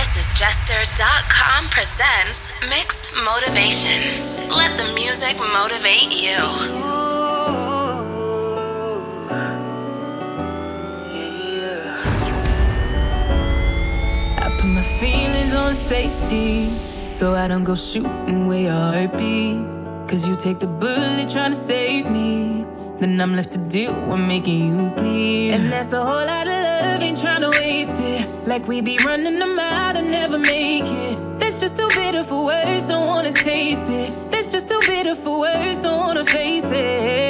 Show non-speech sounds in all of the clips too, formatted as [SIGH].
This is Jester.com presents Mixed Motivation. Let the music motivate you. I put my feelings on safety so I don't go shooting where your heart be. Cause you take the bullet trying to save me. Then I'm left to deal with making you bleed. And that's a whole lot of love, ain't trying to waste it. Like we be running them out and never make it. That's just too bitter for words, don't wanna taste it. That's just too bitter for words, don't wanna face it.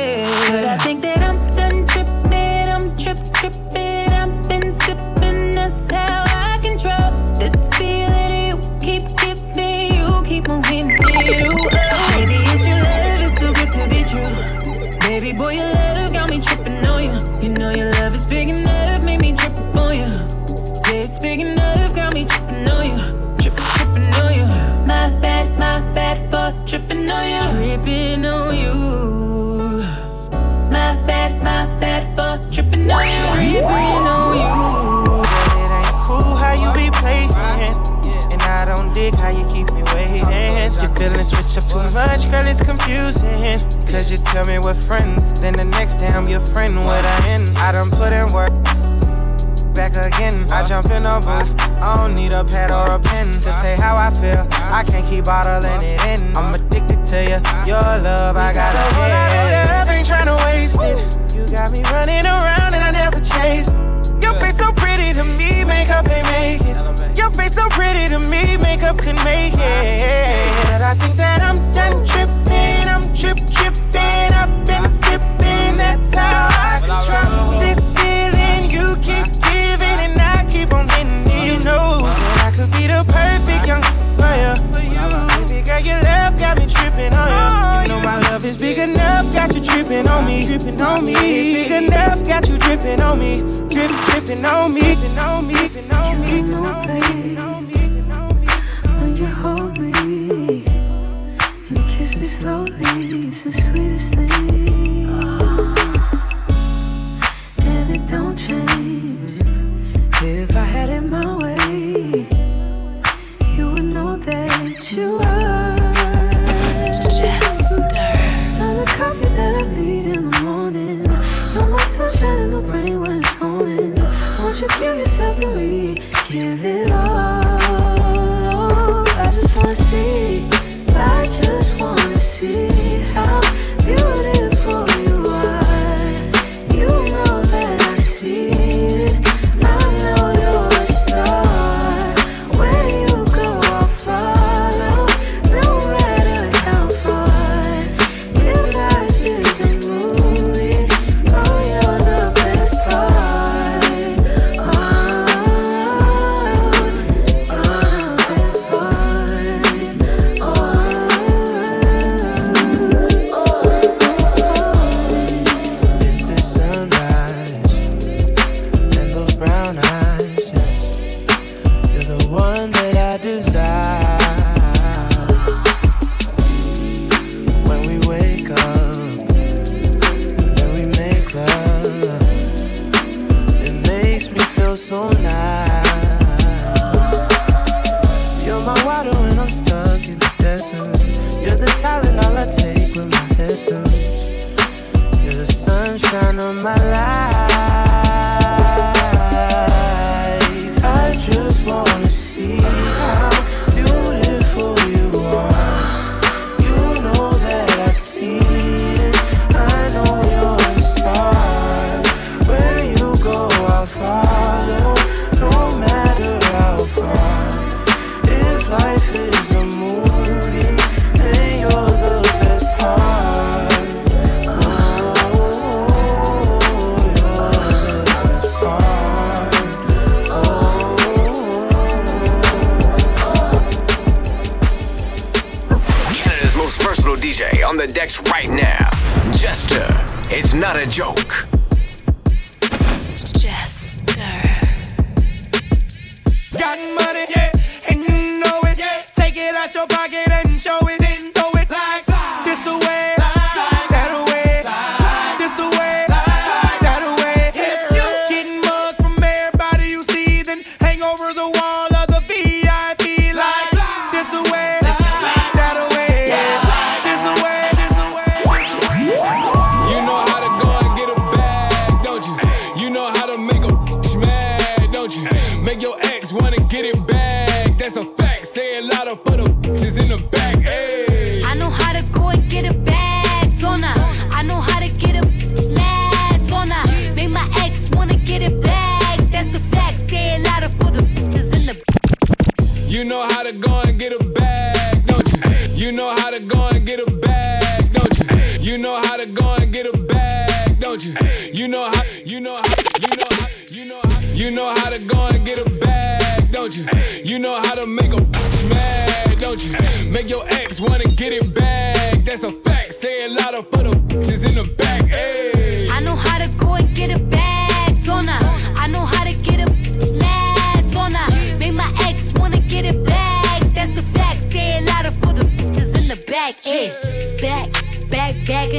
For tripping on you. Tripping on you. My bad, my bad for tripping on you. Tripping on you. It ain't cool how you be playing. And I don't dig how you keep me waiting. Your feelings switch up too much, girl, it's confusing. Cause you tell me we're friends, then the next day I'm your friend. What I end, I done put in work. Back again, I jump in a booth. I don't need a pad or a pen to say how I feel. I can't keep bottling it in. I'm addicted to you, your love, I gotta get. I ain't trying to waste it. You got me running around and I never chase. Your face so pretty to me, makeup ain't make it. Your face so pretty to me, makeup can make it. But I think that I'm done tripping, I'm trip tripping. I've been sipping, that's how I control this know my love is big enough, got you tripping on me, tripping on me. It's big enough, got you dripping on me, drip dripping on me, on me, dripping on me, dripping on me, dripping on me, dripping on me. When you hold me and kiss me slowly, it's the sweetest thing. And it don't change. If I had it my way, you would know that you are.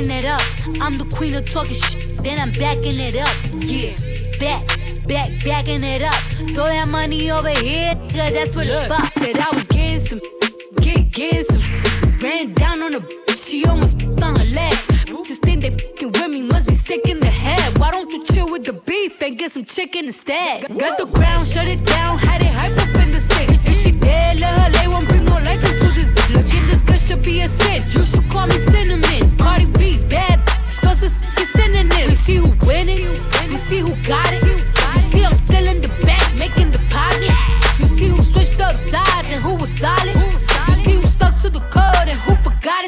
Backing it up. I'm the queen of talking shit, then I'm backing it up. Yeah, back. Back, backing it up. Throw that money over here, nigga. That's what the fuck. Said I was getting some, get, getting some. Ran down on a bitch, she almost on her leg. Bitches think they fucking with me, must be sick in the head. Why don't you chill with the beef and get some chicken instead? Got the ground, shut it down, had it hype up in the six. And she dead, let her lay, won't bring no life into this bitch. Look at this should be a sin. You should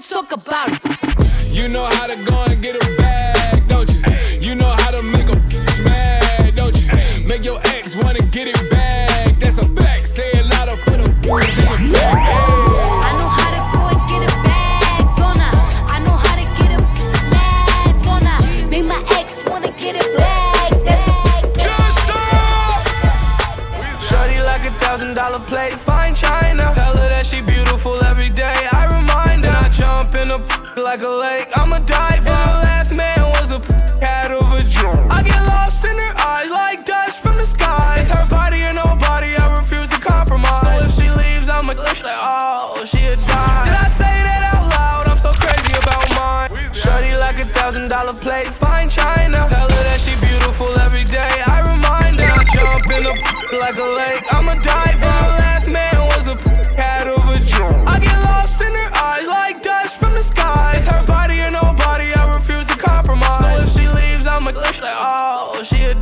Talk about dollar plate, fine china. Tell her that she beautiful every day. I remind her. Jump in a [LAUGHS] like a lake. I'm a diver. And the last man was a cat of a joint. I get lost in her eyes like dust from the skies. Her body or nobody. I refuse to compromise. So if she leaves, I'm a [LAUGHS] like, oh, she a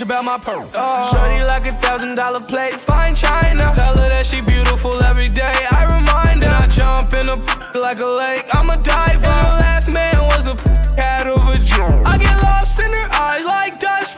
about my pearl. Oh. Uh. Shorty like a thousand dollar plate, fine china. Tell her that she beautiful every day. I remind her. Then I jump in a [LAUGHS] like a lake. I'm a diver. And the last man was a cat a joint. I get lost in her eyes like dust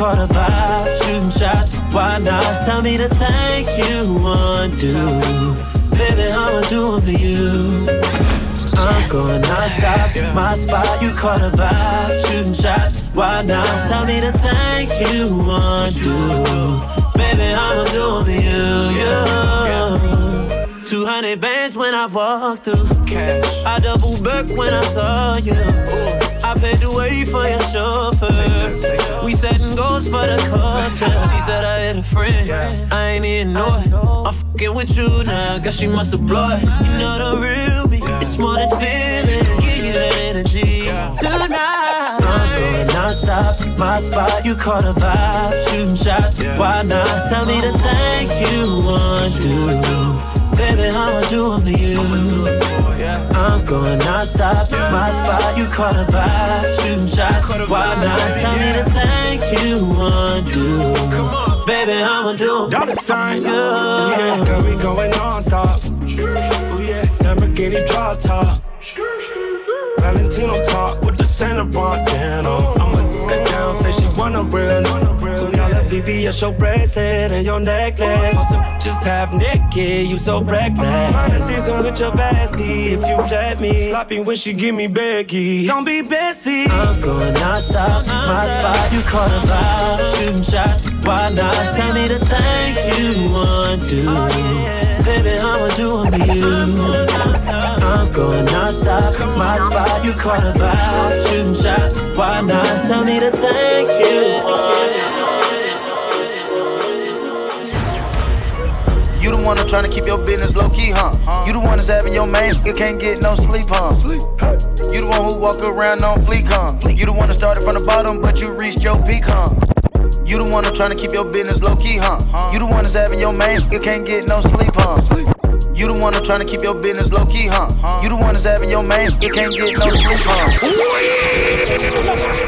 caught a vibe, shooting shots. Why not? Tell me the things you want to do. Baby, I'ma do 'em to you. I'm gonna stop my spot. You caught a vibe, shooting shots. Why not? Tell me the things you want to do. Baby, I'ma do 'em to you. 200 bands when I walk through. I double back when I saw you. I paid the way for your chauffeur. We setting goals for the culture. She said I had a friend. I ain't even know it. I'm fucking with you now. Guess she must have blown. You know the real me. It's more than feeling. Give you that energy tonight. Nonstop, my spot. You caught a vibe, shooting shots. Why not? Tell me the things you want to. Baby, I'ma do them to you. I'm going non-stop, my spot. You caught a vibe, shooting shots. Why not? Tell me the things you want to. Do Baby, I'ma do. Dollar sign, Yeah. yeah, girl, we going non-stop. Oh yeah, Lamborghini drop top. Valentino top with the Santa Montana. I'ma get down, say she wanna real. So now let VVS your bracelet and your necklace. Just half naked, you so reckless. Season with your bestie, if you let me. Sloppy when she give me Becky. Don't be Bessie. I'm going non-stop, my uh-huh. spot. You caught a vibe, oh, shooting shots. Why not? Tell me the things you want to. do. Baby, I'ma do them you. I'm going non-stop, my spot. You caught a vibe, shooting shots. Why not? Tell me the things you want. One that's trying to keep your business low key, huh? You the one that's having your man, you can't get no sleep, huh? You the one who walk around on fleek, huh? You the one that started from the bottom, but you reached your peak, huh? You the one that's trying to keep your business low key, huh? You the one that's having your man, you can't get no sleep, huh? You the one that's trying to keep your business low key, huh? You the one that's having your man, you can't get no sleep, huh? [LAUGHS]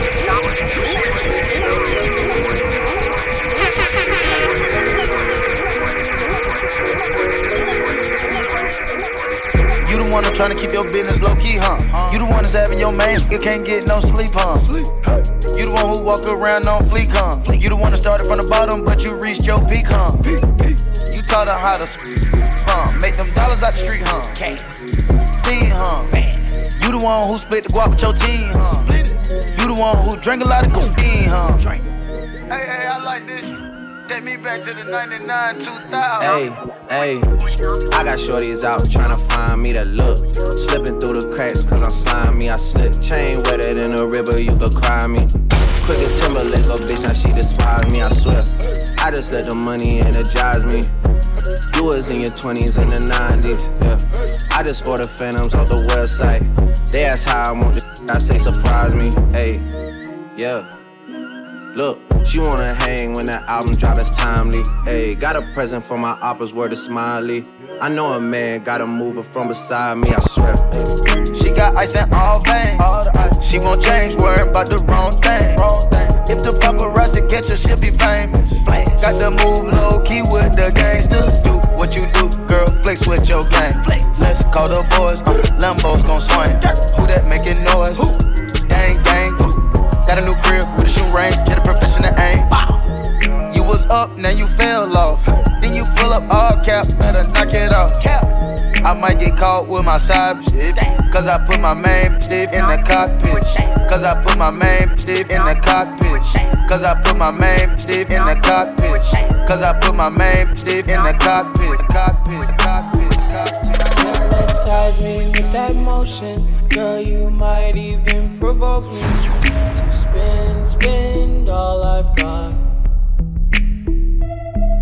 one that's trying to keep your business low key, huh? You the one that's having your man, you can't get no sleep, huh? You the one who walk around on fleek, huh? You the one that started from the bottom, but you reached your peak, huh? You taught her how to, huh? Make them dollars out the street, huh? Team, huh? You the one who split the guap with your team, huh? You the one who drank a lot of cocaine, huh? Hey, hey, I like this. Take me back to the 99, 2000. Hey, hey, I got shorties out tryna find me that look. Slipping through the cracks cause I'm slimy, I slip. Chain wetter than a river, you could cry me. Quick as Timberlake, a bitch, now she despise me, I swear. I just let the money energize me. You was in your 20s and the 90s, yeah. I just order phantoms off the website. They ask how I want the I say surprise me, hey, yeah. Look, she wanna hang when that album drop, it's timely. Hey, got a present for my oppas, word is smiley. I know a man gotta move her from beside me, I swear. Hey. She got ice in all veins. She won't change, worrying about the wrong thing. If the paparazzi catch her, she'll be famous. Got to move low key with the gangsters. Do what you do, girl, flex with your gang. Let's call the boys, uh, Lambos gon' swing. Who that making noise? Gang, gang. Got a new crib with a shoe range, get a professional aim. You was up, now you fell off. Then you pull up all cap, better knock it off. Cap. I might get caught with my side shit. Cause I put my main shit in the cockpit. Cause I put my main shit in the cockpit. Cause I put my main shit in the cockpit. Cause I put my main shit in the cockpit. The cockpit, the cockpit, the cockpit. Hypnotize me with that motion. Girl, you might even provoke me spin, spin all I've got.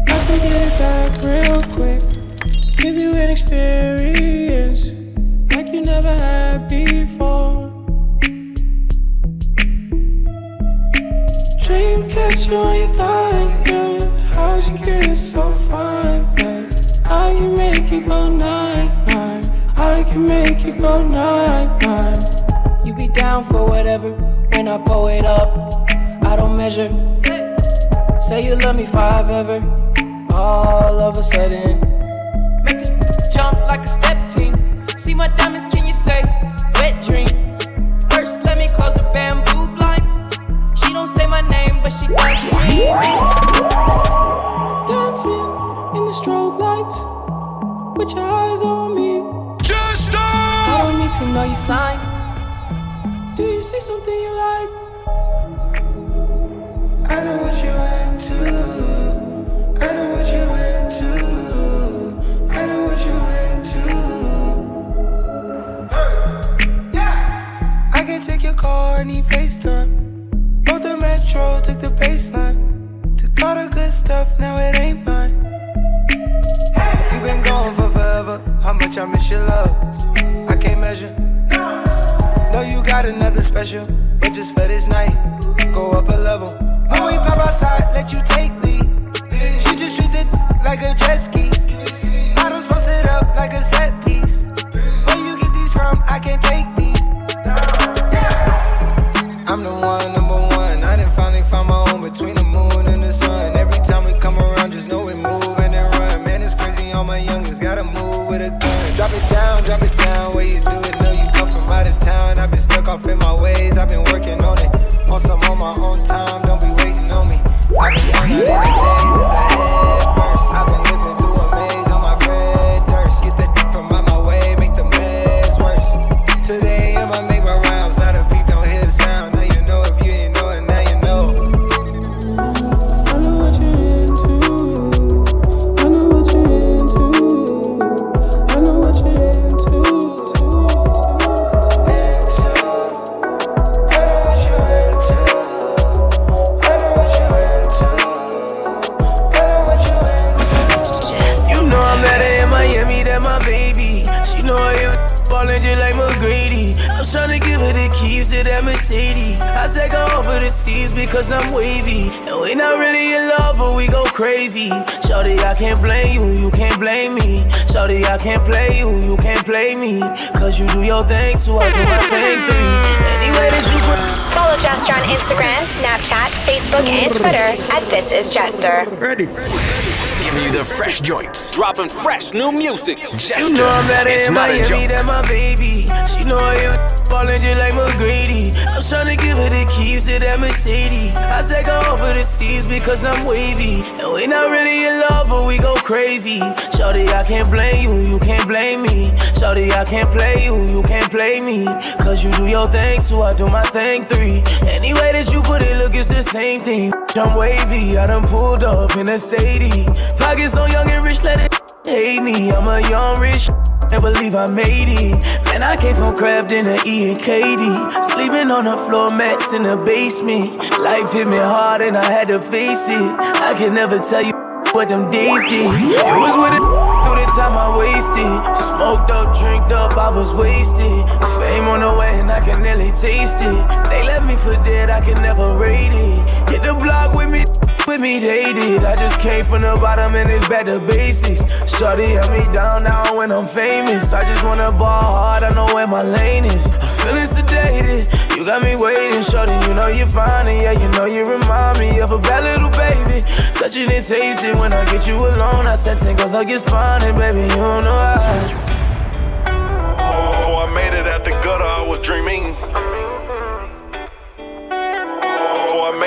I can get it back real quick. Give you an experience like you never had before. Dream catcher on your thigh, yeah. How'd you get so fine, babe? I can make you go night, night. I can make you go night, night. You be down for whatever when I pull it up. I don't measure. Say you love me forever. All of a sudden, make this jump like a step team. See my diamonds, can you say wet dream? First, let me close the bamboo blinds. She don't say my name, but she does scream. Dancing in the strobe lights with your eyes on me. Just I don't need to know your sign. Do you see something you like? I know what you into. I know what you into. I know what you into. I can take your call, I need FaceTime. Both the metro took the baseline. Took all the good stuff, now it ain't mine. You been gone for forever. How much I miss your love. I can't measure. Know you got another special, but just for this night. Go fresh new music. Jester. You know I'm at it's it in not Miami, that my baby. She know I am ballin' just like McGrady. I'm tryna give her the keys to that Mercedes. I take her over the seas because I'm wavy. And we not really in love, but we go crazy. Shorty, I can't blame you, you can't blame me. Shorty, I can't play you, you can't play me. Cause you do your thing, so I do my thing three. Any way that you put it, look, it's the same thing. I'm wavy, I done pulled up in a Sadie. Pockets so young and rich, let it hate me. I'm a young rich. [LAUGHS] Can't believe I made it. Man, I came from Crafton to E and KD. Sleeping on the floor mats in the basement. Life hit me hard and I had to face it. I can never tell you [LAUGHS] what them days did. It was with it [LAUGHS] through the time I wasted. Smoked up, drinked up, I was wasted. Fame on the way and I can nearly taste it. They left me for dead, I can never rate it. Hit the block with me. With me, they did. I just came from the bottom and it's back to basics. Shorty held me down now when I'm famous. I just wanna ball hard, I know where my lane is. I'm feeling sedated. You got me waiting, shorty. You know you're fine, and yeah, you know you remind me of a bad little baby. Such an it when I get you alone. I said ten cause I get spawning, baby. You don't know how. Before I made it out the gutter, I was dreaming.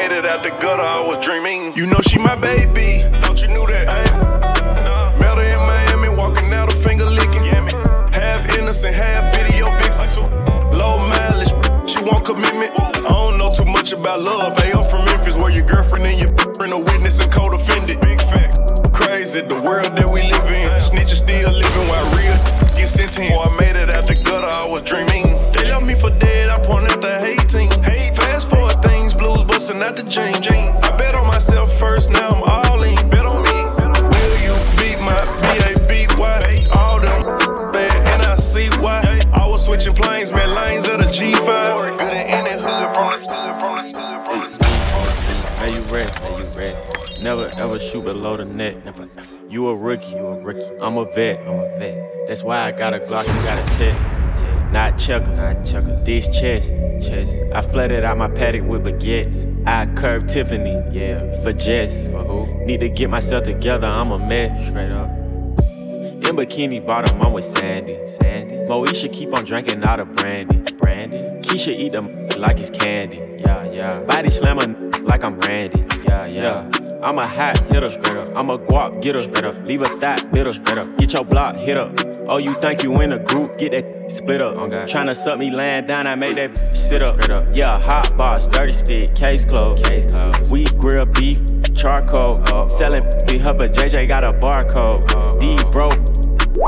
made it out the gutter, I was dreaming. You know she my baby. Thought you knew that. Ay. Met her in Miami, walking out a finger licking. Half innocent, half video vixen. Low mileage, she want commitment. I don't know too much about love. Hey, I'm from Memphis, where your girlfriend and your friend a witness and co-offended. Big fact. Crazy, the world that we live in. Snitches still living while real get sentenced. Oh, I made it out the gutter, I was dreaming. They left me for dead, I pointed out the 18 busting out the chain. I bet on myself first, now I'm all in. Bet on me. Will you beat my B-A-B-Y? All them bad, and I see why. I was switching planes, man, lanes of the G5. Good in any hood from the side, from the side, from the side. May you rest, may you rest. Never ever shoot below the net. Never, never. You a rookie, you a rookie. I'm a vet, I'm a vet. That's why I got a Glock, you got a tech. Not checkers, not checkers. This chest, chest. I flooded out my paddock with baguettes. I curved Tiffany, yeah, for Jess. For who? Need to get myself together, I'm a mess. Straight up. In bikini bottom, I'm with Sandy. Sandy. Moesha keep on drinking out of brandy. Brandy. Keisha eat them like it's candy. Yeah, yeah. Body slammer like I'm Randy. Yeah, yeah. I'm a hot hitter, straight up. I'm a guap getter, straight up. Leave a thought bitter, straight up. Get your block hit up. Oh, you think you in a group? Get that split up. Oh, Tryna suck me laying down, I make that sit up. Straight up. Yeah, hot box, dirty stick, case closed. Case closed. We grill beef, charcoal. Oh, oh. Selling be her, but JJ got a barcode. Oh, oh. D broke.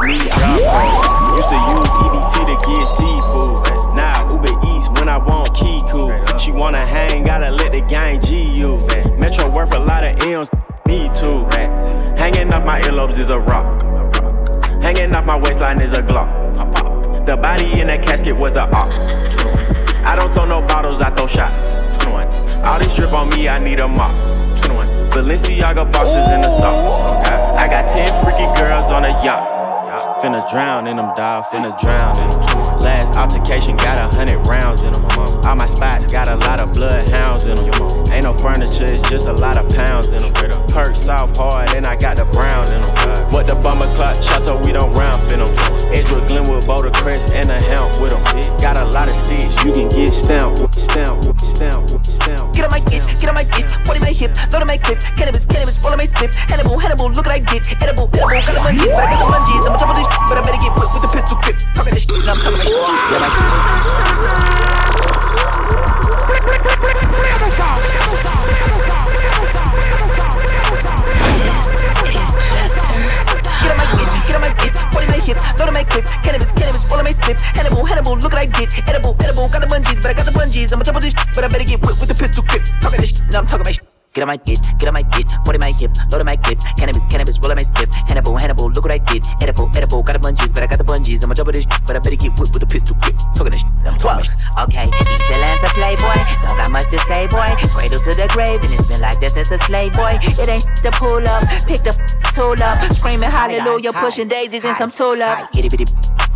Need job. Used to use EBT to get seafood. Now Uber Eats when I want Kiku. She wanna hang, gotta let the gang G you. Metro worth a lot of M's, need two. Hanging off my earlobes is a rock. Hanging off my waistline is a Glock. The body in that casket was a op. I don't throw no bottles, I throw shots. 21. All this drip on me, I need a mop. 21. Balenciaga boxes in the socks. I got 10 Finna drown in them, dog. Finna drown in them. Last altercation got a hundred rounds in them. All my spots got a lot of bloodhounds in them. Ain't no furniture, it's just a lot of pounds in them. Perk soft hard, and I got the brown in them. What the bummer clock, Chateau, we don't ramp in them. Edgewood, Glenwood, Boulder Crest, and a help with them. Got a lot of sticks, you can get stamped, stamped, stamped, stamped. Get on my dick, get on my dick, body my hip, load on my clip, cannabis, cannabis, roll on my Hannibal, Hannibal, look what I did, edible, edible, got the munchies, but I got the munchies, I'm on top of this, but I better get put with the pistol grip, talking this shit, and I'm talking shit. On on on on clip, cannabis, cannabis, on my split, Hannibal, Hannibal, look what I edible, edible, got the munchies, but I got the bungees, I'm on top of this, but I better get put with the pistol grip, talking this shit, and I'm talking my shit. Get on my dick, get on my dick, put in my hip, load on my clip, cannabis, cannabis, roll on my split, Hannibal, Hannibal, look what I did, edible, edible, got the bungees, but I got the bungees, I'm on top of this, but I better get whipped with a pistol grip, talking this I'm talking my shit. Okay, he still as a playboy. Don't got much to say, boy. Cradle to the grave, and it's been like this since a slave boy. It ain't to pull up, pick the tool up, screaming hallelujah, pushing daisies and some tulips. Itty bitty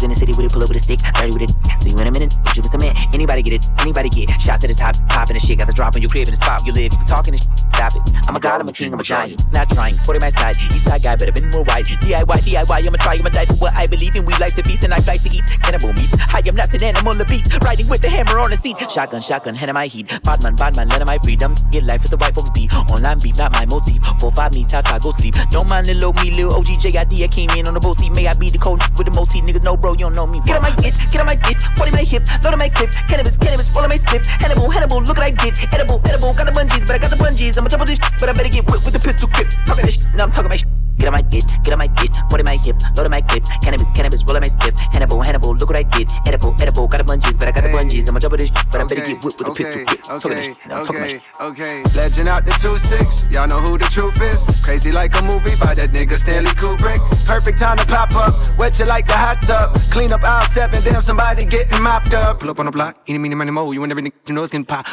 in the city with it, pull up with a stick, dirty with it. See you in a minute, put you with some. Anybody get it, anybody get shot to the top, popping the shit, got the drop on your crib in the spot you live. You talking this stop it. I'm a god, I'm a king, I'm a giant. Not trying, 40 my side, east side guy, better been more right. DIY, DIY, I'ma try, I'ma die for what I believe in. We like to feast and I like to eat. Cannibal meat, I am not an animal, a beast. Riding with the hammer on the seat. Shotgun, shotgun, hand in my heat. Badman, badman, land of my freedom. Get life with the white folks be. Online beef, not my motif. Four, five, me, ta go sleep. Don't mind the little me, little OG, JID, I came in on the boat seat. May I be the cold with the most heat, niggas know, bro, you don't know me. Get on my dick, get on my dick, body my hip, load on my clip, cannabis, cannabis, roll my split, Hannibal, Hannibal, look what I did, edible, edible, got the bungees, but I got the bungees, I'm on top of this, but I better get whipped with the pistol grip, talking this, now I'm talking my shit. Get on my dick, get on my dick, body my hip, load on my clip, cannabis, cannabis, roll on my split, Hannibal, Hannibal, look what I did, edible, edible, got the bungees, but I got the bungees, I'm on top of this, but I better get whipped with the pistol grip, talking this, now I'm talking my shit. Okay, legend out the two six. Y'all know who the truth is. Crazy like a movie by that nigga Stanley Kubrick. Perfect time to pop up. Wet you like the hot tub. Clean up aisle seven. Damn, somebody getting mopped up. Pull up on the block. Any, meeny, money, mo. You and everything you know it's getting pop.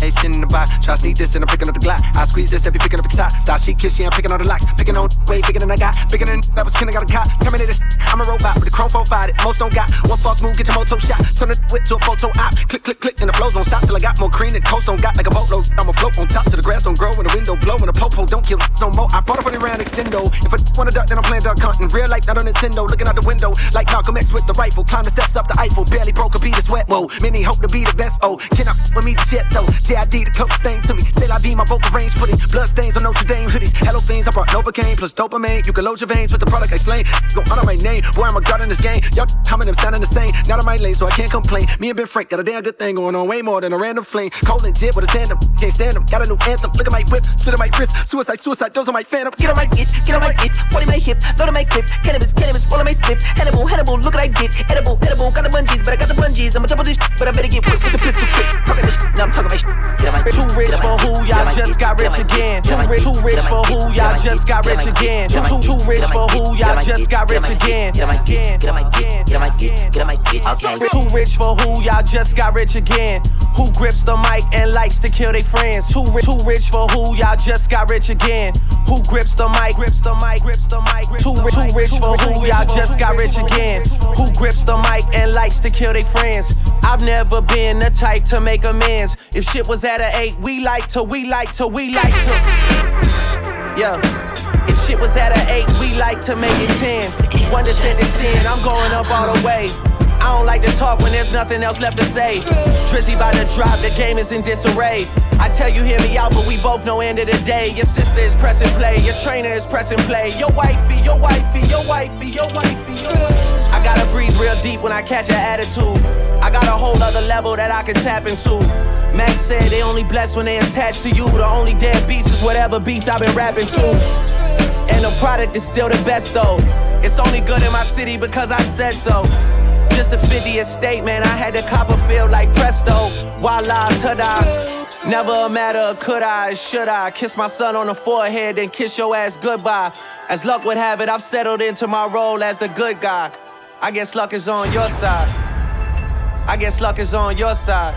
Hey, sitting in the box. Try sneak this and I'm picking up the Glock. I squeeze this, every picking up the top. Start she kiss, yeah, I'm picking on the locks. Picking on way bigger than I got. Bigger than that was kin, I got a cop. Terminator, I'm a robot with the chrome 4 5 Most don't got. One false move, get your moto shot. Turn the whip to a photo op. Click, click, click, and the flows don't stop till I got more cream than coast don't got like a boatload. I'ma float on top till the grass don't grow and the window blow and the popo don't kill no more. I bought a funny round extendo. If I wanna duck, then I'm playing duck hunting. Real life, not on Nintendo. Looking out the window like Malcolm X with the rifle. Climb the steps up the Eiffel. Barely broke a beat of sweat. Whoa, many hope to be the best. Oh, can I with me the shit though? JID the closest thing to me. Still I be my vocal range, putting blood stains on Notre Dame hoodies. Hello things, I brought Novocaine plus dopamine. You can load your veins with the product I slain. Go honor my name, I'm a god in this game. Y'all coming them sounding the same. Not on my lane, so I can't complain. Me and Ben Frank got a damn good thing going on, way more than a random flame. Cold and jib with a tandem, can't stand them. Got a new anthem. Look at my whip, spit on my wrist. Suicide, suicide, those are my phantom. Get on my dick, get on my dick, body my hip, load on my clip, cannabis, cannabis, roll on my split, Hannibal, Hannibal, look what I did, edible, edible, got the bungees, but I got the bungees, I'm top of this, but I better get whipped with the pistol quick. Talking this, now I'm talking my shit. Get on my dick, Too rich for who y'all get on my just got rich again. Too rich, too rich for who y'all get on my just got rich again. Too too too rich for who y'all just got rich again. Okay. Too rich for who y'all just got rich again. Who grips the mic and likes to kill their friends? Too rich, too rich for who y'all just got rich again. Who grips the mic, grips the mic, grips the mic. Too rich, too rich for who y'all just got rich again. Who grips the mic and likes to kill their friends? I've never been the type to make amends. If shit was at an eight, we like to, we like to, we like to. Yeah. If shit was at an eight, we like to make it ten. One to ten to ten, I'm going up all the way. I don't like to talk when there's nothing else left to say. Drizzy by the drop, the game is in disarray. I tell you, hear me out, but we both know end of the day. Your sister is pressing play, your trainer is pressing play. Your wifey, your wifey, your wifey, your wifey, I gotta breathe real deep when I catch an attitude. I got a whole other level that I can tap into. Max said they only blessed when they attached to you. The only dead beats is whatever beats I've been rapping to. And the product is still the best though. It's only good in my city because I said so. Just a 50th statement, I had to cop a feel like presto. Voila, ta-da. Never matter of could I, should I kiss my son on the forehead, then kiss your ass goodbye. As luck would have it, I've settled into my role as the good guy. I guess luck is on your side. I guess luck is on your side.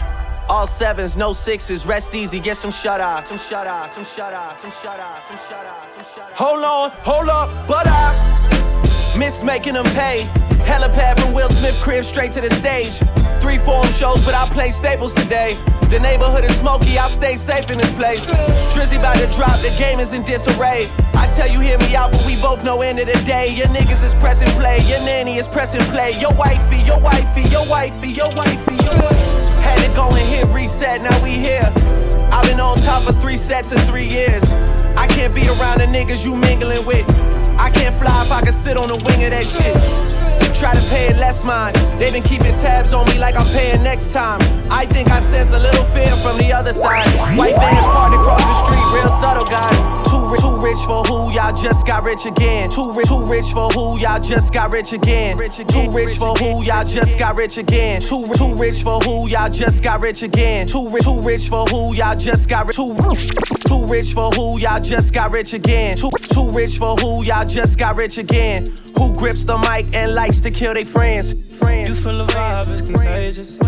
All sevens, no sixes, rest easy, get some shut eye. Some shut eye, some shut eye, some shut eye, some shut eye, some shut eye. Hold on, hold up, but I miss making them pay. Helipad from Will Smith crib straight to the stage. Three forum shows, but I play staples today. The neighborhood is smoky, I'll stay safe in this place. Drizzy about to drop, the game is in disarray. I tell you, hear me out, but we both know end of the day. Your niggas is pressing play, your nanny is pressing play. Your wifey, your wifey, your wifey, your wifey, your wifey. Had to go and hit reset, now we here. I've been on top for three sets in three years. I can't be around the niggas you mingling with. I can't fly if I can sit on the wing of that shit. Try to pay it less mind. They've been keeping tabs on me like I'm paying next time. I think I sense a little fear from the other side. White vans parked across the street, real subtle guys. Too rich, too rich for who y'all just got rich again. Too rich, too rich for who y'all just got rich again. Too rich for who y'all just got rich again. Too too rich for who y'all just got rich again. Too rich, too rich for who y'all just got rich. Too too rich for who y'all just got rich again. Too too rich for who y'all just got rich again. Who grips the mic and likes to kill their friends? Friends. You feel the vibe, it's contagious.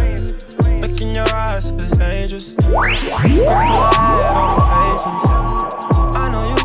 Look in your eyes, it's dangerous. Grateful I had all the patience.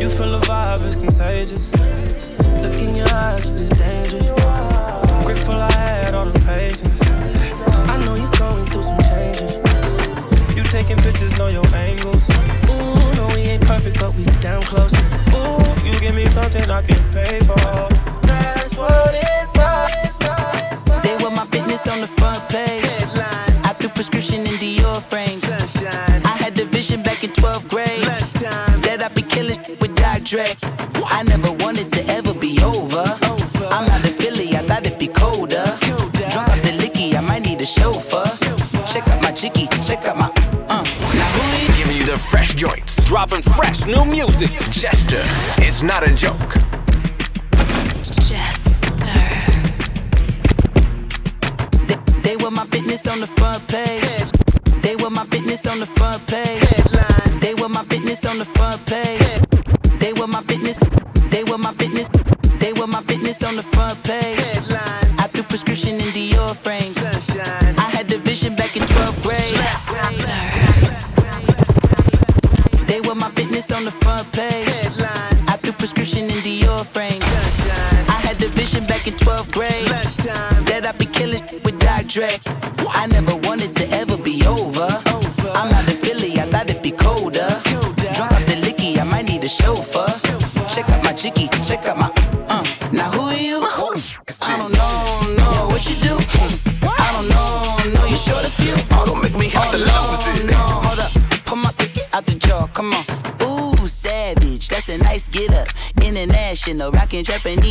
You feel the vibe, it's contagious. Look in your eyes, it's dangerous. Grateful I had all the patience. I know you're going through some changes. You taking pictures, know your angles. Ooh, no, we ain't perfect, but we damn close. Ooh, you give me something I can pay for. That's what it's like. Dre. I never wanted to ever be over. I'm not a Philly, I thought it'd be colder. Drop out the licky, I might need a chauffeur. Check out my chicky, check out my. Uh. Now Giving you the fresh joints, dropping fresh new music. Jester, it's not a joke. Rockin' Japanese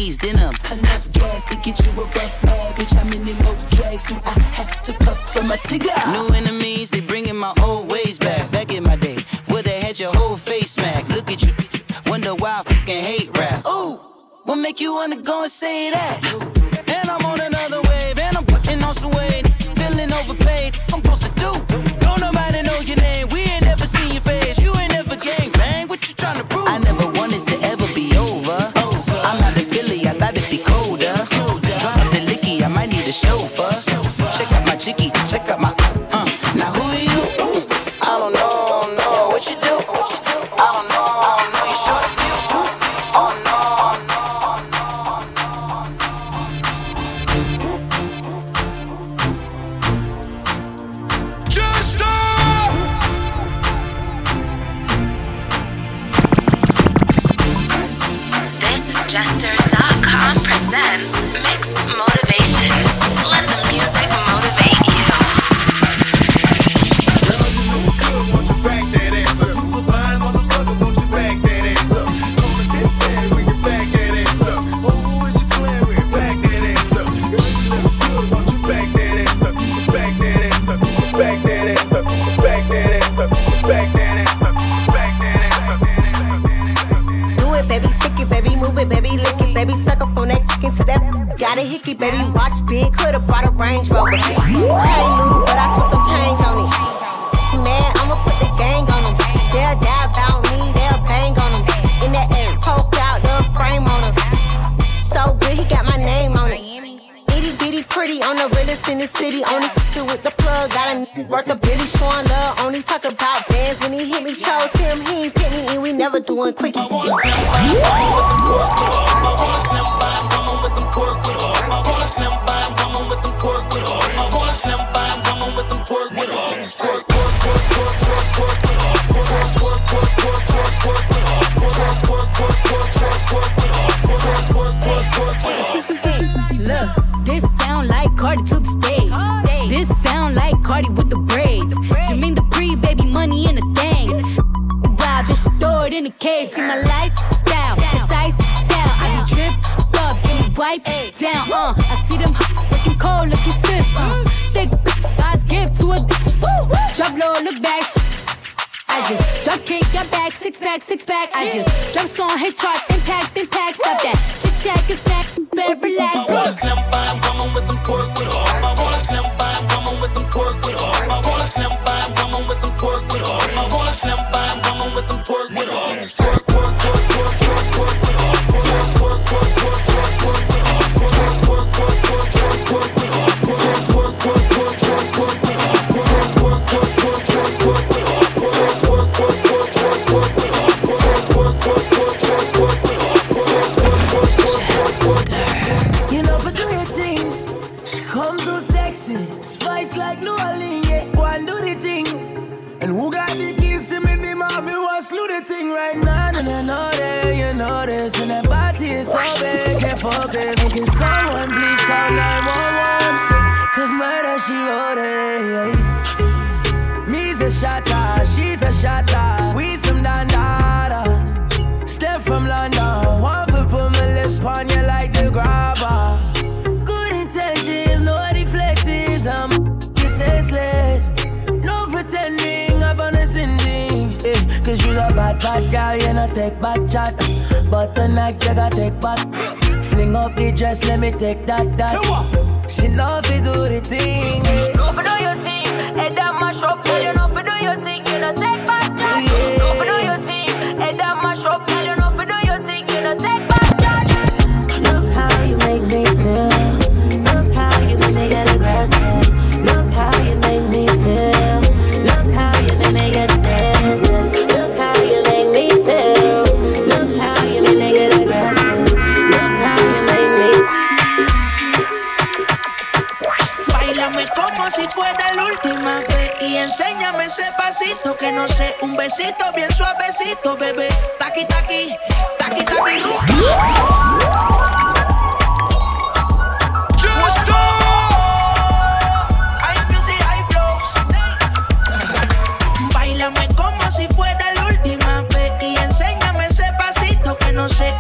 She's a shatter, she's a shatter. We some dandadas. Step from London. One for put my lips on you like the grabber. Good intentions, no deflectors. I'm senseless. No pretending, I'm on a sending. Yeah, Cause you's a bad, bad girl, you know, take back chat. But tonight, you gotta take back. Fling up the dress, let me take that, that. She love to do the thing. Open up your thing. Head that mash up. You know, for do your thing, you know, take back chance. No, for do your thing. Head that mash up. Enséñame ese pasito que no sé, un besito bien suavecito, bebé. Taqui taqui, taqui taqui. Justo. Hay music, hay flows. Bailame como si fuera la última vez y enséñame ese pasito que no sé.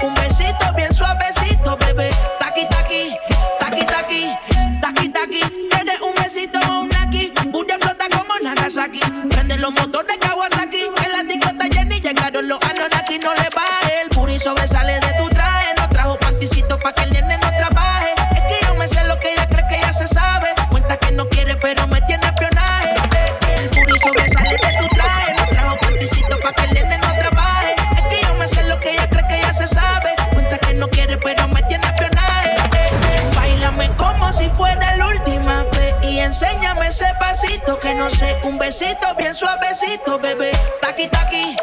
pasito, bebé. Taqui, taqui.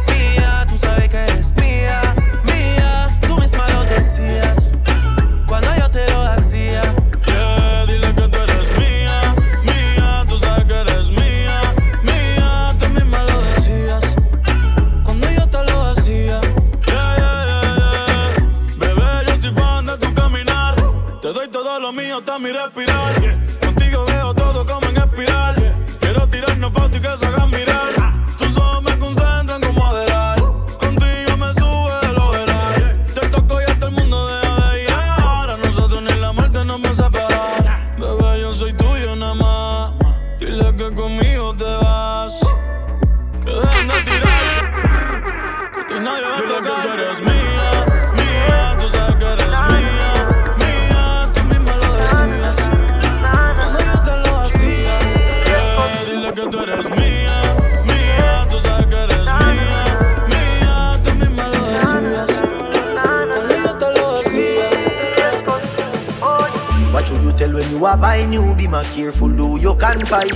buying new? Be more careful, do you can find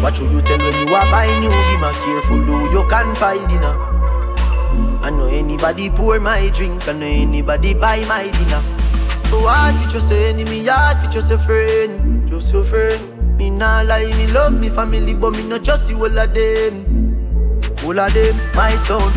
What should you tell when you are buying new? Be more careful, do you can find dinner. I know anybody pour my drink, I know anybody buy my dinner. So hard just a enemy, hard for just a friend, just a friend. Me nah lie, me love me family, but me not just see all of them. All of them, my town.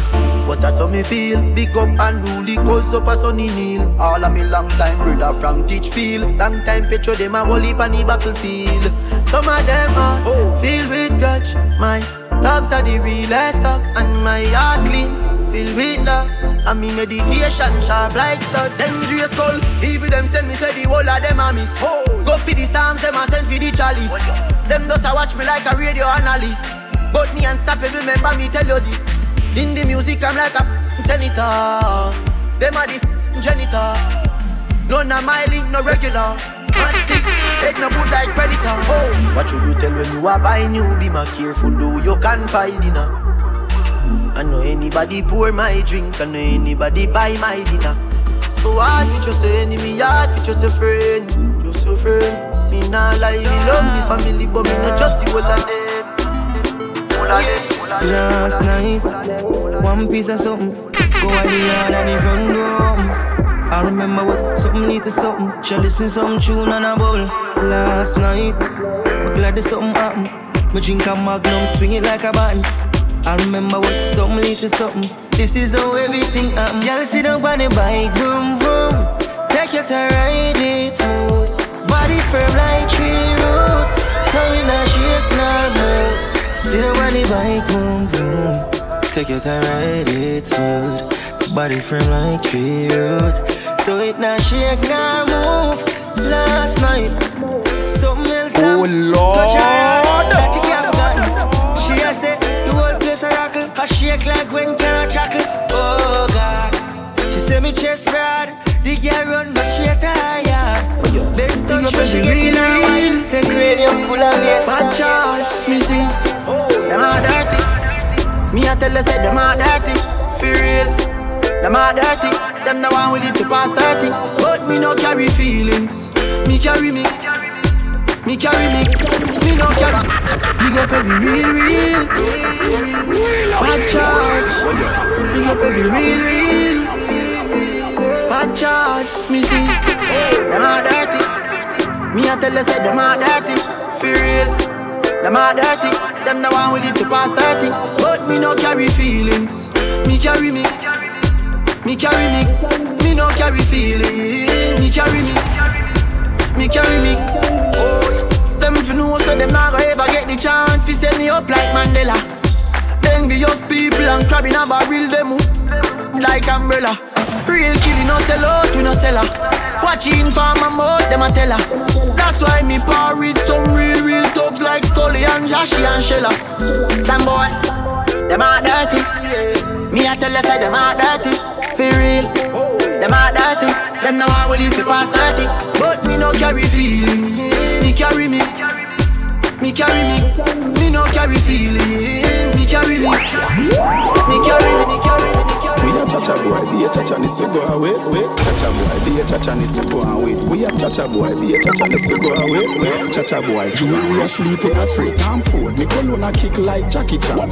But that's how me feel. Big up and rule cause up a sunny kneel. All of me long time brother from Teachfield. Long time petro them a whole heap on the battlefield. Some of them are filled with grudge. My dogs are the realest dogs. And my heart clean, filled with love. And me meditation sharp like studs. Dangerous skull. Even them send me say the whole of them a miss. Go for the psalms, them a send for the chalice. Them just a watch me like a radio analyst. But me unstoppable, remember me tell you this. In the music, I'm like a senator. Them are the janitor. None of my link, no regular. Hot sick, head no good like predator. Oh, what should you tell when you are buying you? Be more careful, do you can find dinner. I know anybody pour my drink, I know anybody buy my dinner. So hard for just a enemy, hard for just a friend, just a friend. Me nah lie, me love me family, but me not just see all of them. All of them. Last night, one piece of something. Go at the yard and the front room. I remember was something little something. She listen some tune and a bubble. Last night, I'm glad there's something happened. Me drink a magnum, swing it like a button. I remember what something little something. This is how everything happened. Y'all sit down on the bike, vroom vroom. Take your time, ride it smooth. Body firm like tree root. So we not shake, not move. Sit down on the bike, vroom vroom. Take your time, ride it smooth. Body firm like tree root. So it not shake, not move. Last night, something else Oh, Touch her Lord. that you can't forget. She a say the whole place a rockle, a shake like when carrot chuckle. Oh God, she say me chest broad, the girl run go straight her yard. Best touch when she get in her wine. Say cranium full of waste. Bad charge, me see. Oh. Them are dirty. Me a tell you say them are dirty. For real. Them are dirty. Them the one we live to pass 30. But me no carry feelings. Me carry me. Me carry me. Me no carry. Big up every real, real. Bad charge. Big up every real, real. Bad charge. Me see. Them are dirty. Me I tell you say them are dirty. For real. Them are dirty. Them the one with it to pass 30. But me no carry feelings. Me carry me. Me carry me. Me no carry feelings. Me carry me. Me carry me. Oh, them if you know so them not gonna ever get the chance to set me up like Mandela. Envious people and crab in a barrel them up like umbrella. Real killing no sell out, we no sell her. Watching for my mouth, them a tell her. That's why me par with some real, real thugs like Scully and Joshy and Shella. Some boy, them are dirty. Me I tell you, say them are dirty. For real, them are dirty. Them now I will live past 30. But me no carry feelings. Me carry me. Me carry me. Me no carry feelings. Me carry me. Me carry me. Me carry me. We a cha cha boy, be a cha cha ni go away. Wait, cha cha boy, be a cha cha ni go away. We a cha cha boy, be a cha cha ni go away. Wait, cha cha boy, jewelry asleep in a free Tom Ford. Me colonna kick like Jackie Chan.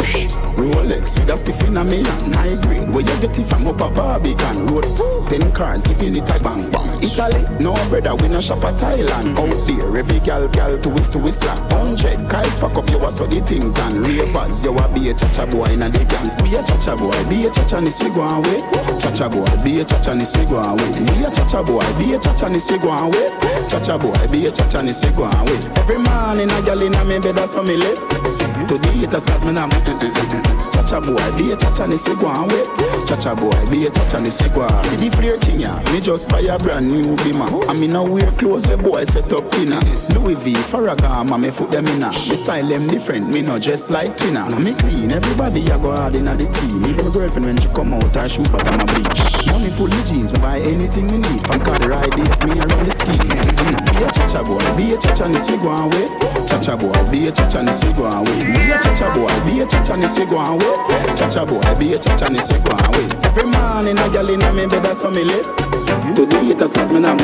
Rolex with a spiff in a million. High grade, where you get it from up a Barbican road. Ten cars giving it a bang bang. Italy, no brother, we no shop at Thailand. Out there, every gal gal to whistle whistle. Hundred guys pack up your so the thing done. Ravers, you a be a cha cha boy in a the gang. We a cha cha boy, be a cha cha ni go away. Cha-cha boy, be a cha-cha ni go away. Be a cha-cha boy, be a cha-cha ni go away. Cha-cha boy, be a cha-cha ni go away. Every man in a gal in a me bed that's how me live. To the haters cause me now Cha-cha boy, be a cha-cha ni go away. Cha-cha boy, be a cha-cha ni away. See the flare king ya, me just buy a brand new bima. I me now wear clothes where boy set up inna. Louis V, Ferragamo, me foot them inna. Me style them different, me not just like twinna. Me clean, everybody I go hard inna the team. Even my girlfriend when she come out her shoes but I'm a bleach Money full of jeans, me buy anything me need From car ride days, me around the ski. Be a cha-cha boy, be a cha-cha ni go away Cha-cha boy, be a cha-cha ni go Be a cha-cha boy, be a cha-cha ni go away. Cha-cha boy, be a cha-cha ni go away. Every man in a gal in a me bed that's how me live. To the haters cause me now.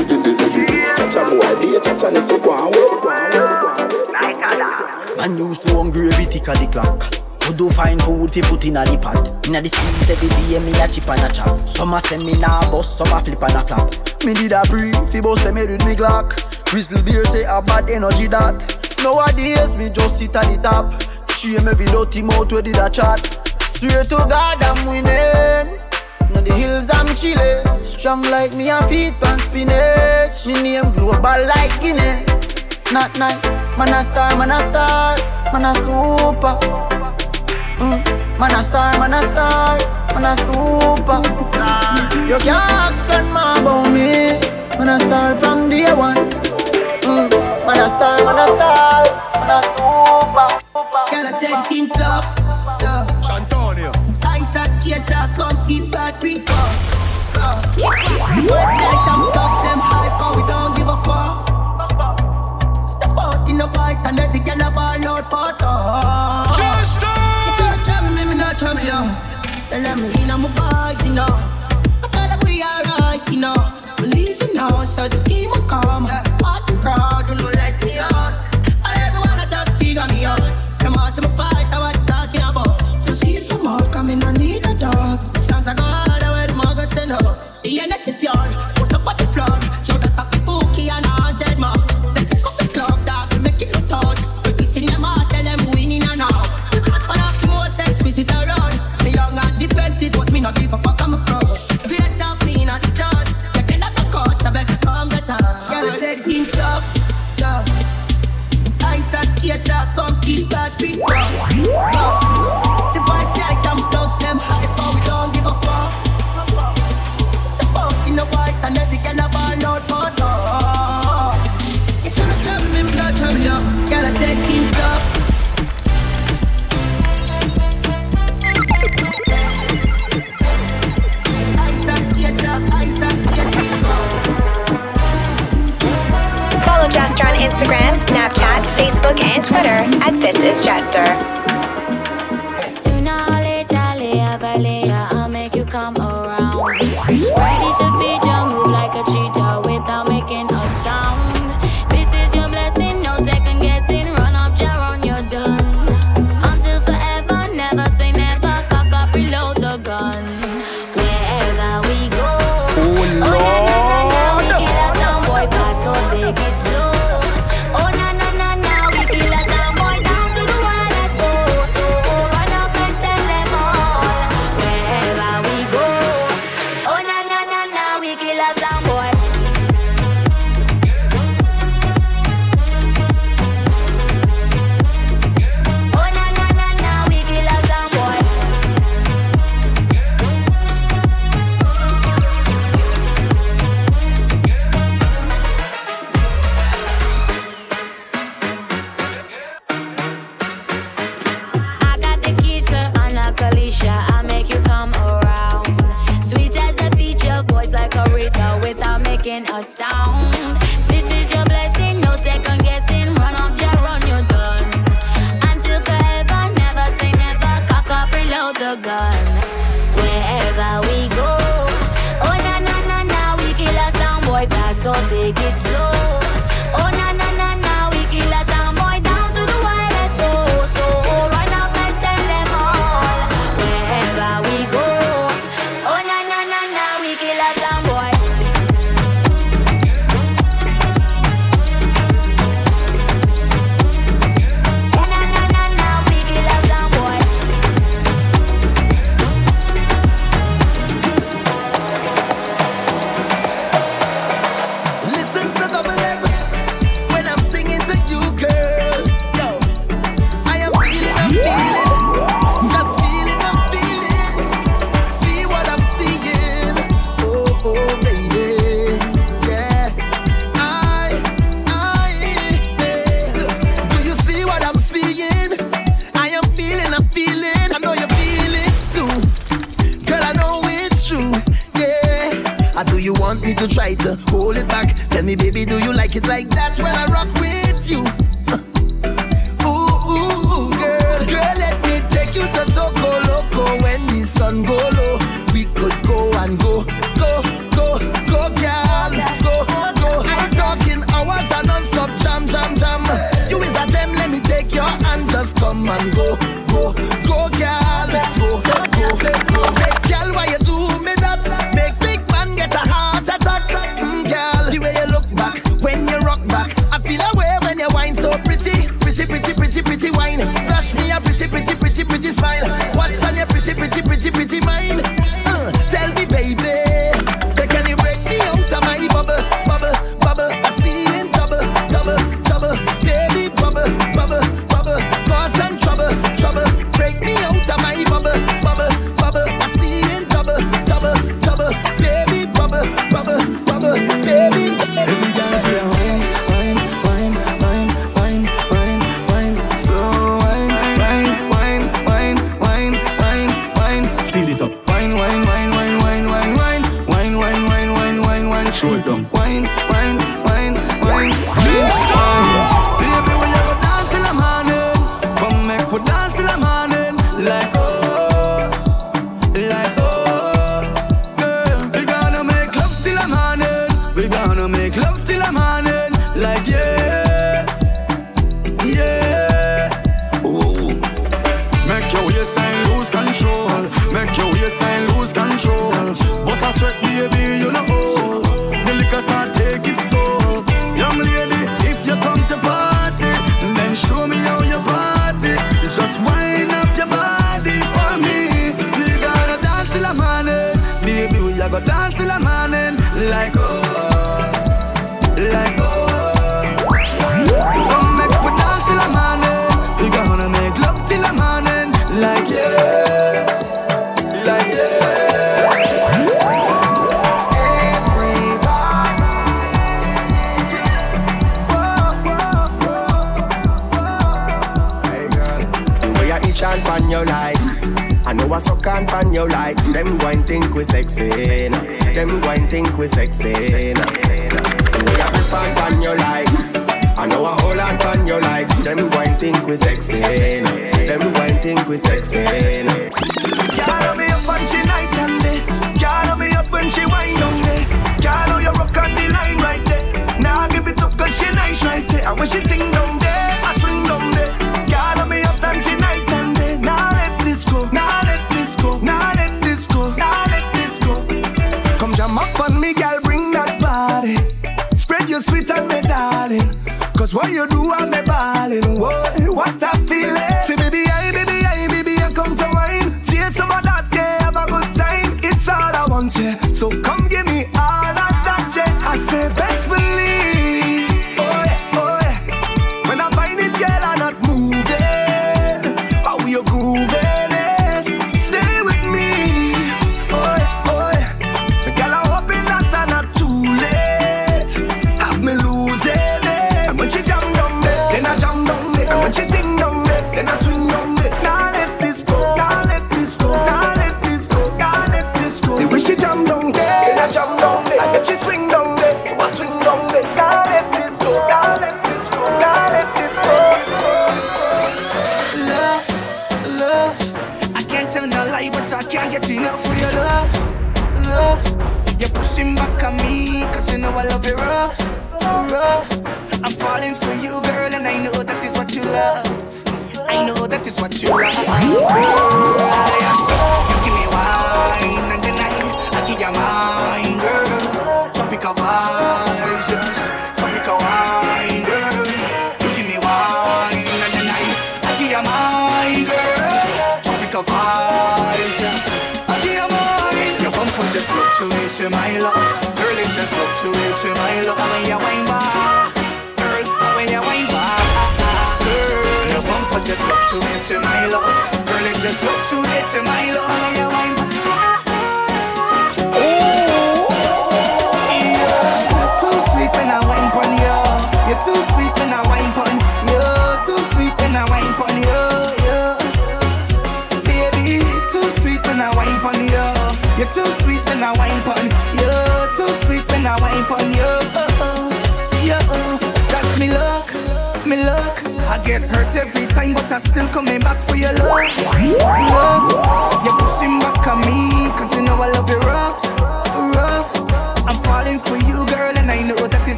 Cha-cha boy, be a cha-cha ni go away. Man used to hungry every tick of the clock. To do fine food fi put inna the pot? Inna the street every day me a chip and a chop. Some a send me na bust, some a flip and a flap Me did a breathe fi bust them head with me Glock. Crystal beer say a bad energy that Nowadays me just sit at the top Shame every dirty mouth where did a chat Swear to God I'm winning Now the hills I'm chillin' Strong like me and feet pan spinach Me name global like Guinness Not nice, man a star, man a star Man a super Mm. Man a star, man a star, man a super. You can't spend more about me. Man a star from day one. Mm. Man a star, man a star, said think top. Chantonio. I said chaser, come keep that drink up. Uh,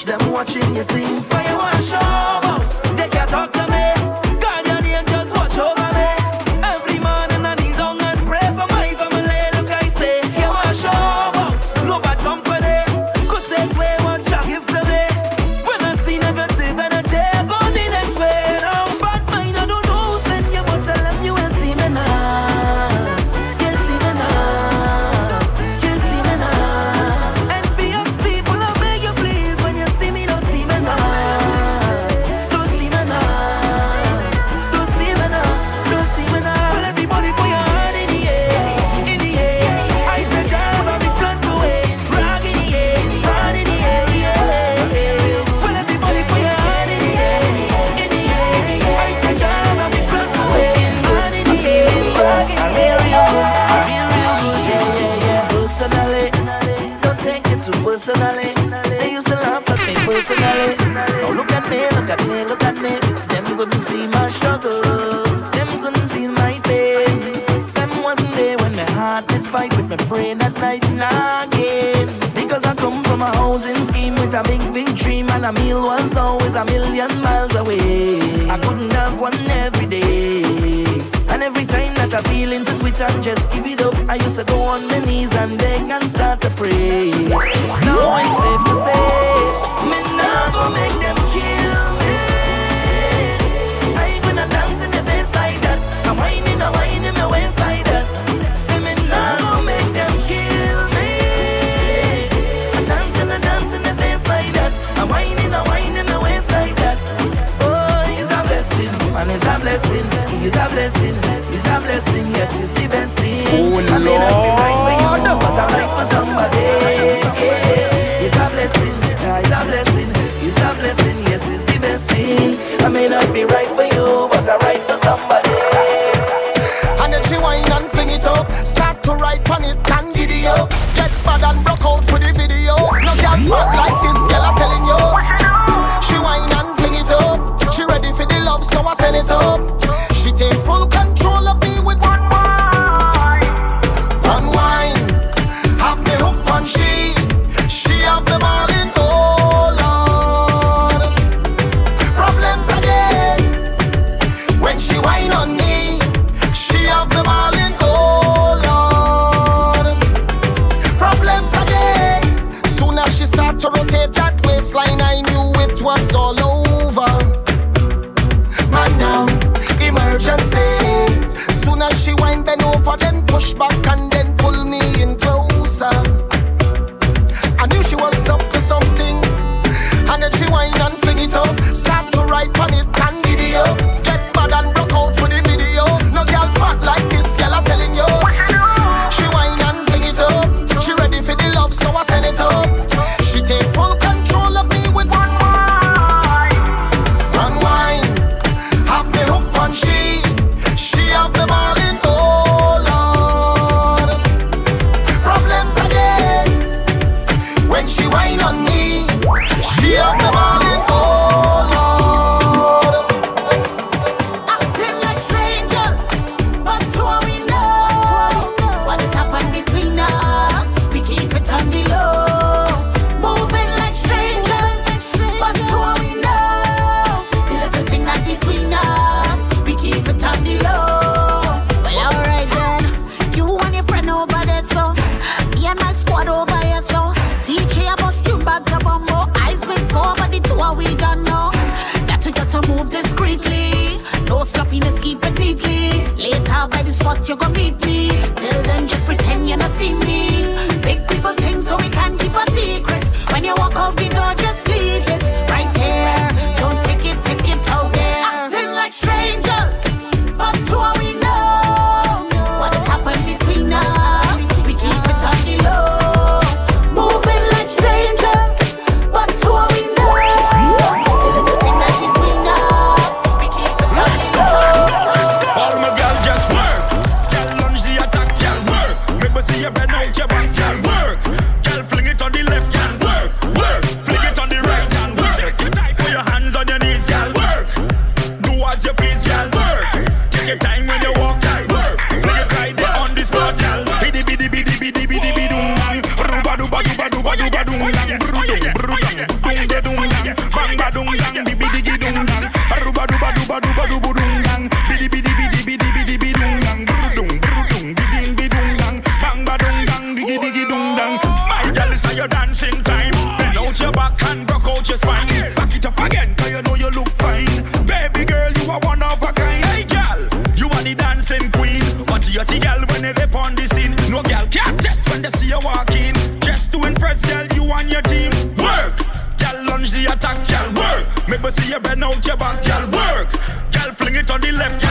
reach them watching your things. So you want to show You bend out your back, girl work. Girl fling it on the left,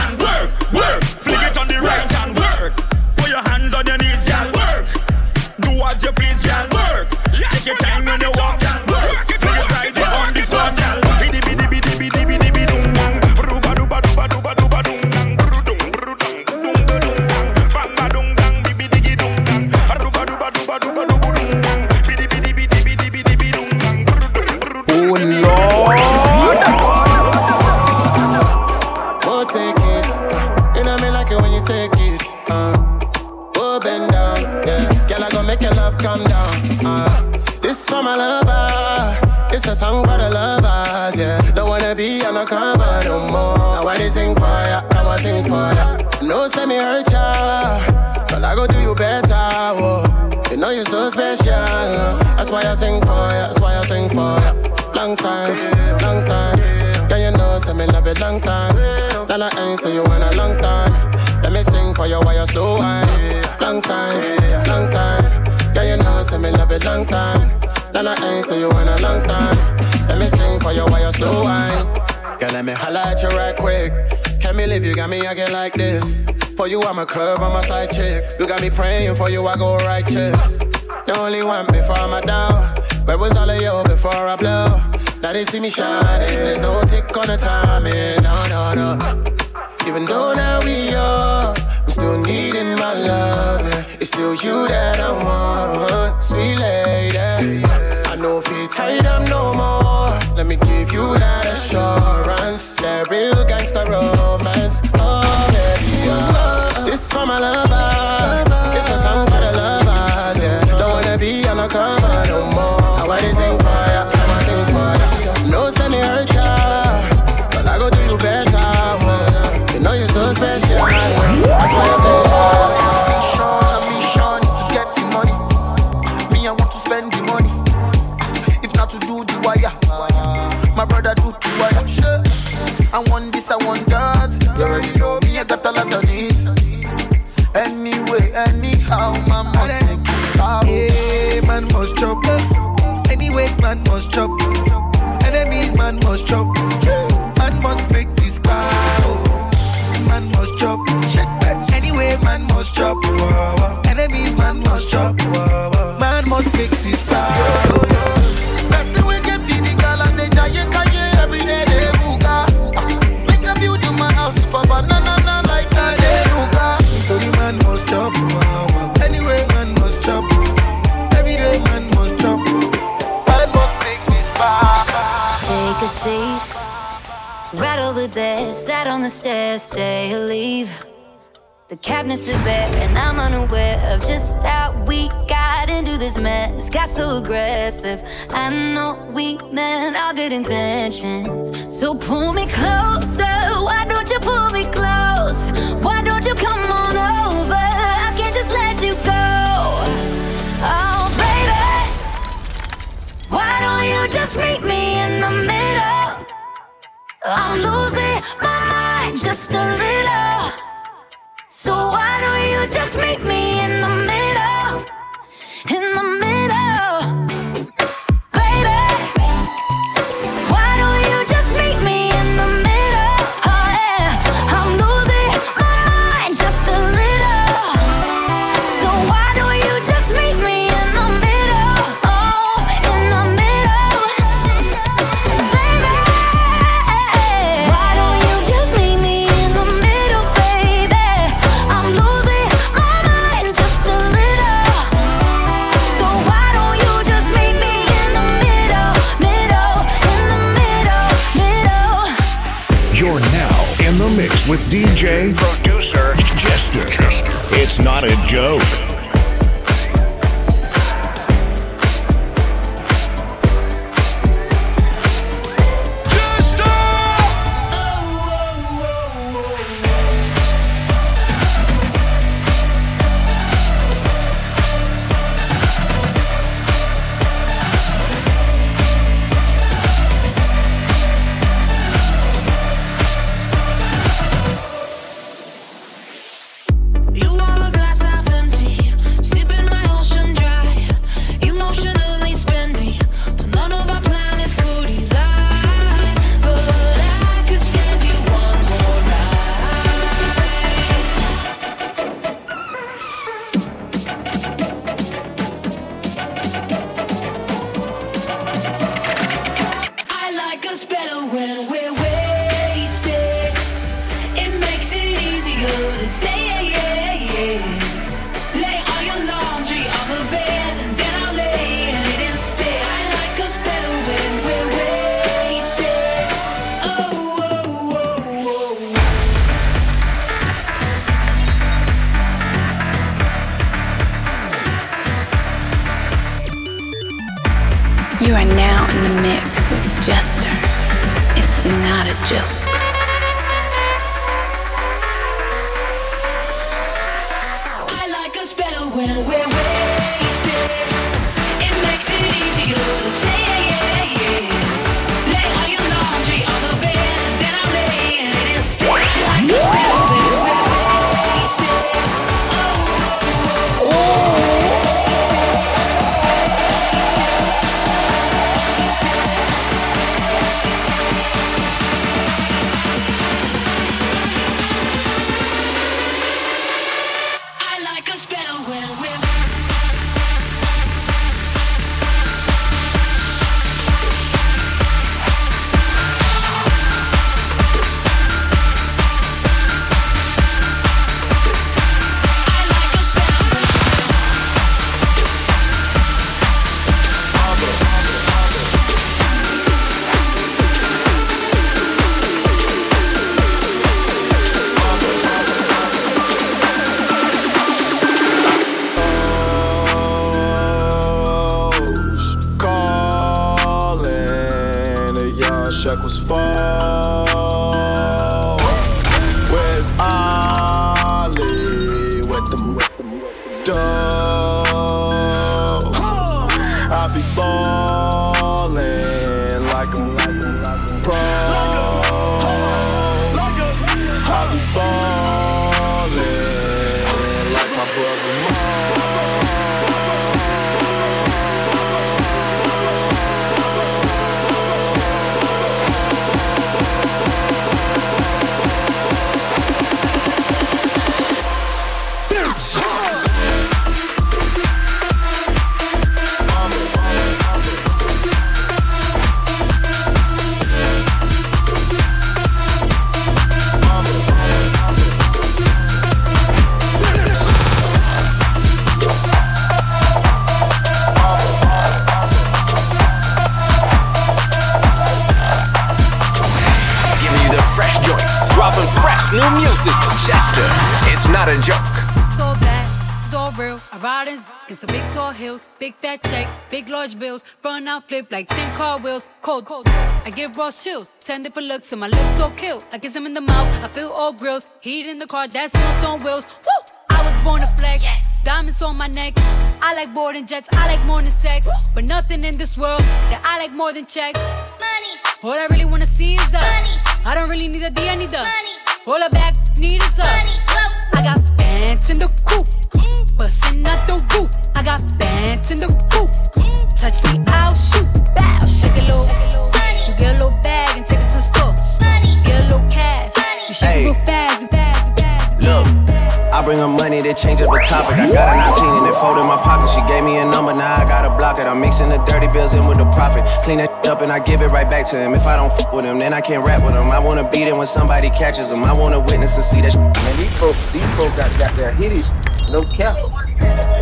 long time. Then I ain't so you in a long time. Let me sing for you while you slow wine. Yeah, let me holla at you right quick. Can me leave? you got me again like this. For you, I'm a curve, on my side chick. You got me praying for you, I go righteous. You only want me for my down. Where was all of you before I blow? Now they see me shining. There's no tick on the timing. No, no, no. Even though big large bills. Run out, flip like 10 car wheels. Cold, cold. I give raw chills, 10 different looks, and my looks so kill. I kiss him in the mouth, I feel all grills. Heat in the car, that smells on wheels. Woo! I was born to flex. Diamonds on my neck. I like boarding jets, I like more than sex. But nothing in this world that I like more than checks. Money. All I really wanna see is the money. I don't really need a D, I need the money. All I back need is the money. I got bands in the coupe, bustin' out the roof. I got bands in the coupe. Touch me, I'll shoot. Bow, shake a little. You get a little bag and take it to the store. Get a little cash. You shake Hey. it real fast, you fast, you fast. Look, I bring her money to change up the topic. I got a 19 and it fold in my pocket. She gave me a number, now I gotta block it. I'm mixing the dirty bills in with the profit. Clean that up and I give it right back to him. If I don't f with him, then I can't rap with him. I wanna beat him when somebody catches him. I wanna witness and see that. Man, these folks, these folks got, got their hitties, no cap.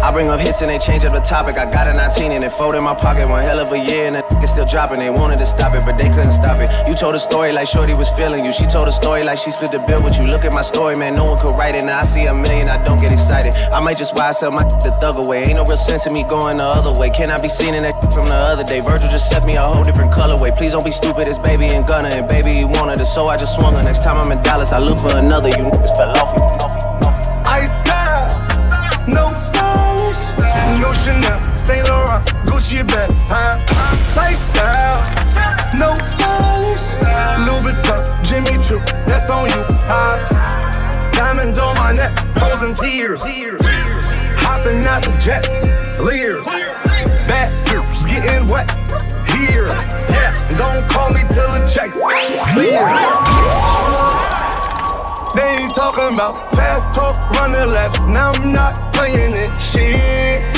I bring up hits and they change up the topic. I got a 19 and it fold in my pocket. One hell of a year and the [LAUGHS] still dropping. They wanted to stop it, but they couldn't stop it. You told a story like Shorty was feeling you. She told a story like she split the bill with you. Look at my story, man. No one could write it. Now I see a million, I don't get excited. I might just why sell my [LAUGHS] the thug away. Ain't no real sense in me going the other way. Can I be seen in that [LAUGHS] from the other day? Virgil just set me a whole different colorway. Please don't be stupid. It's baby and gunner and baby he wanted it, so I just swung her. Next time I'm in Dallas, I look for another. You fell off. You off, no Chanel, Saint Laurent, Gucci bag, huh? Lifestyle, no stylish, Louis Vuitton, Jimmy Choo, that's on you, huh? Diamonds on my neck, frozen tears, hopping out the jet, Lears, back tears, getting wet, here, yes, don't call me till the checks clear. They ain't talking about fast talk, running laps. Now I'm not playing it. Shit.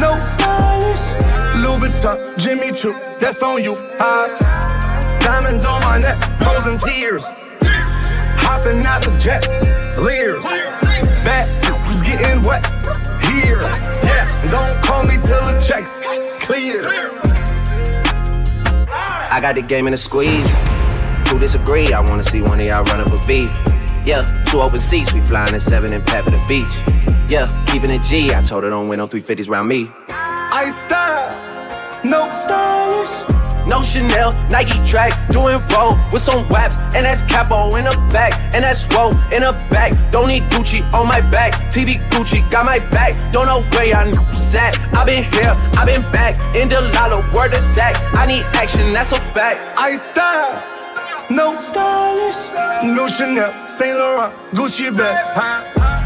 no stylish, Louis Vuitton, Jimmy Choo, that's on you? Diamonds on my neck, frozen tears, hopping out the jet, Lears, back is getting wet, here, yes, don't call me till the checks clear. I got the game in a squeeze. Who disagree? I wanna see one of y'all run up a beat. Yeah, two open seats, we flying in seven and pat for the beach. Yeah, keeping it G. I told her don't win no 350s round me. I style, no stylish. No Chanel, Nike track, doing roll with some waps, and that's capo in the back, and that's roll in the back. Don't need Gucci on my back, TV Gucci got my back. Don't know where niggas at. I been here, I been back, in the lala, word to sack. I need action, that's a fact. I style, no stylish, no Chanel, Saint Laurent, Gucci bag, huh?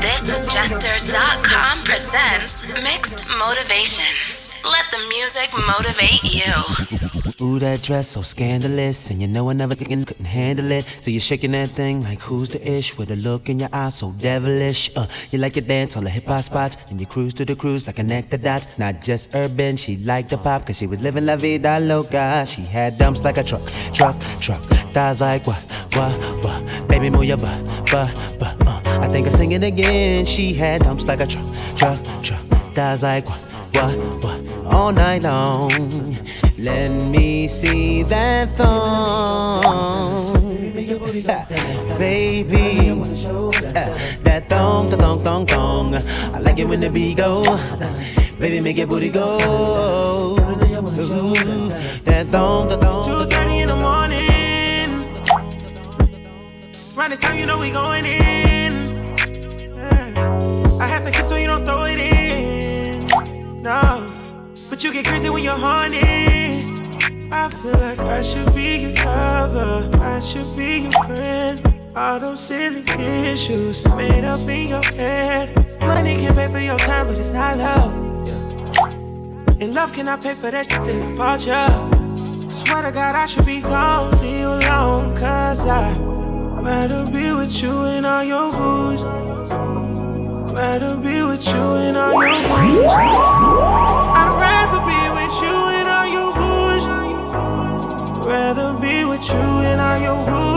this is Jester.com presents Mixed Motivation. Let the music motivate you. Ooh, that dress so scandalous, and you know I never thinking couldn't handle it. So you're shaking that thing like who's the ish with a look in your eye so devilish. Uh, you like your dance all the hip hop spots, and you cruise to the cruise like connect the dots. Not just urban, she liked the pop, cause she was living la vida loca. She had dumps like a truck, truck, truck. Thighs like what, what, what? Baby, move your butt, butt, butt. Uh, I think I'm singing again. She had dumps like a truck, truck, truck. Thighs like what, what, what? All night long. Let me see that thong. [LAUGHS] Baby, uh, that thong, the thong, thong, thong. I like it when the beat go. Baby, make your booty go. Ooh, that thong, the thong. The morning. Around this time, you know we going in. Yeah. I have to kiss so you don't throw it in. No, but you get crazy when you're horny. I feel like I should be your lover. I should be your friend. All those silly issues made up in your head. Money can pay for your time, but it's not love. And love cannot pay for that shit that I bought you. Swear to God, I should be gone, leave you alone. Cause I'd rather be with you and all your booze. Rather be with you and all your booze. I'd rather be with you and all your booze. Rather be with you and all your booze.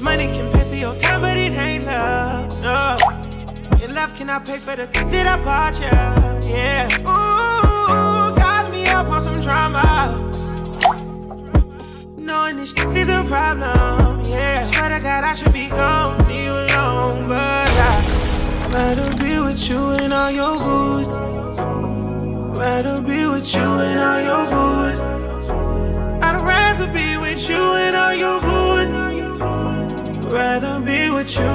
Cause money can pay for your time, but it ain't love. No. And love cannot pay for the thing that I bought you. Yeah. Ooh, got me up on some drama. Knowing this shit is a problem. Yeah. Swear to God, I should be gone, you alone. But I'd rather be with you and all your booze. Rather be with you and all your booze. I'd rather be with you and all your booze. Rather be with you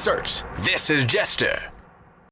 search This is Jester.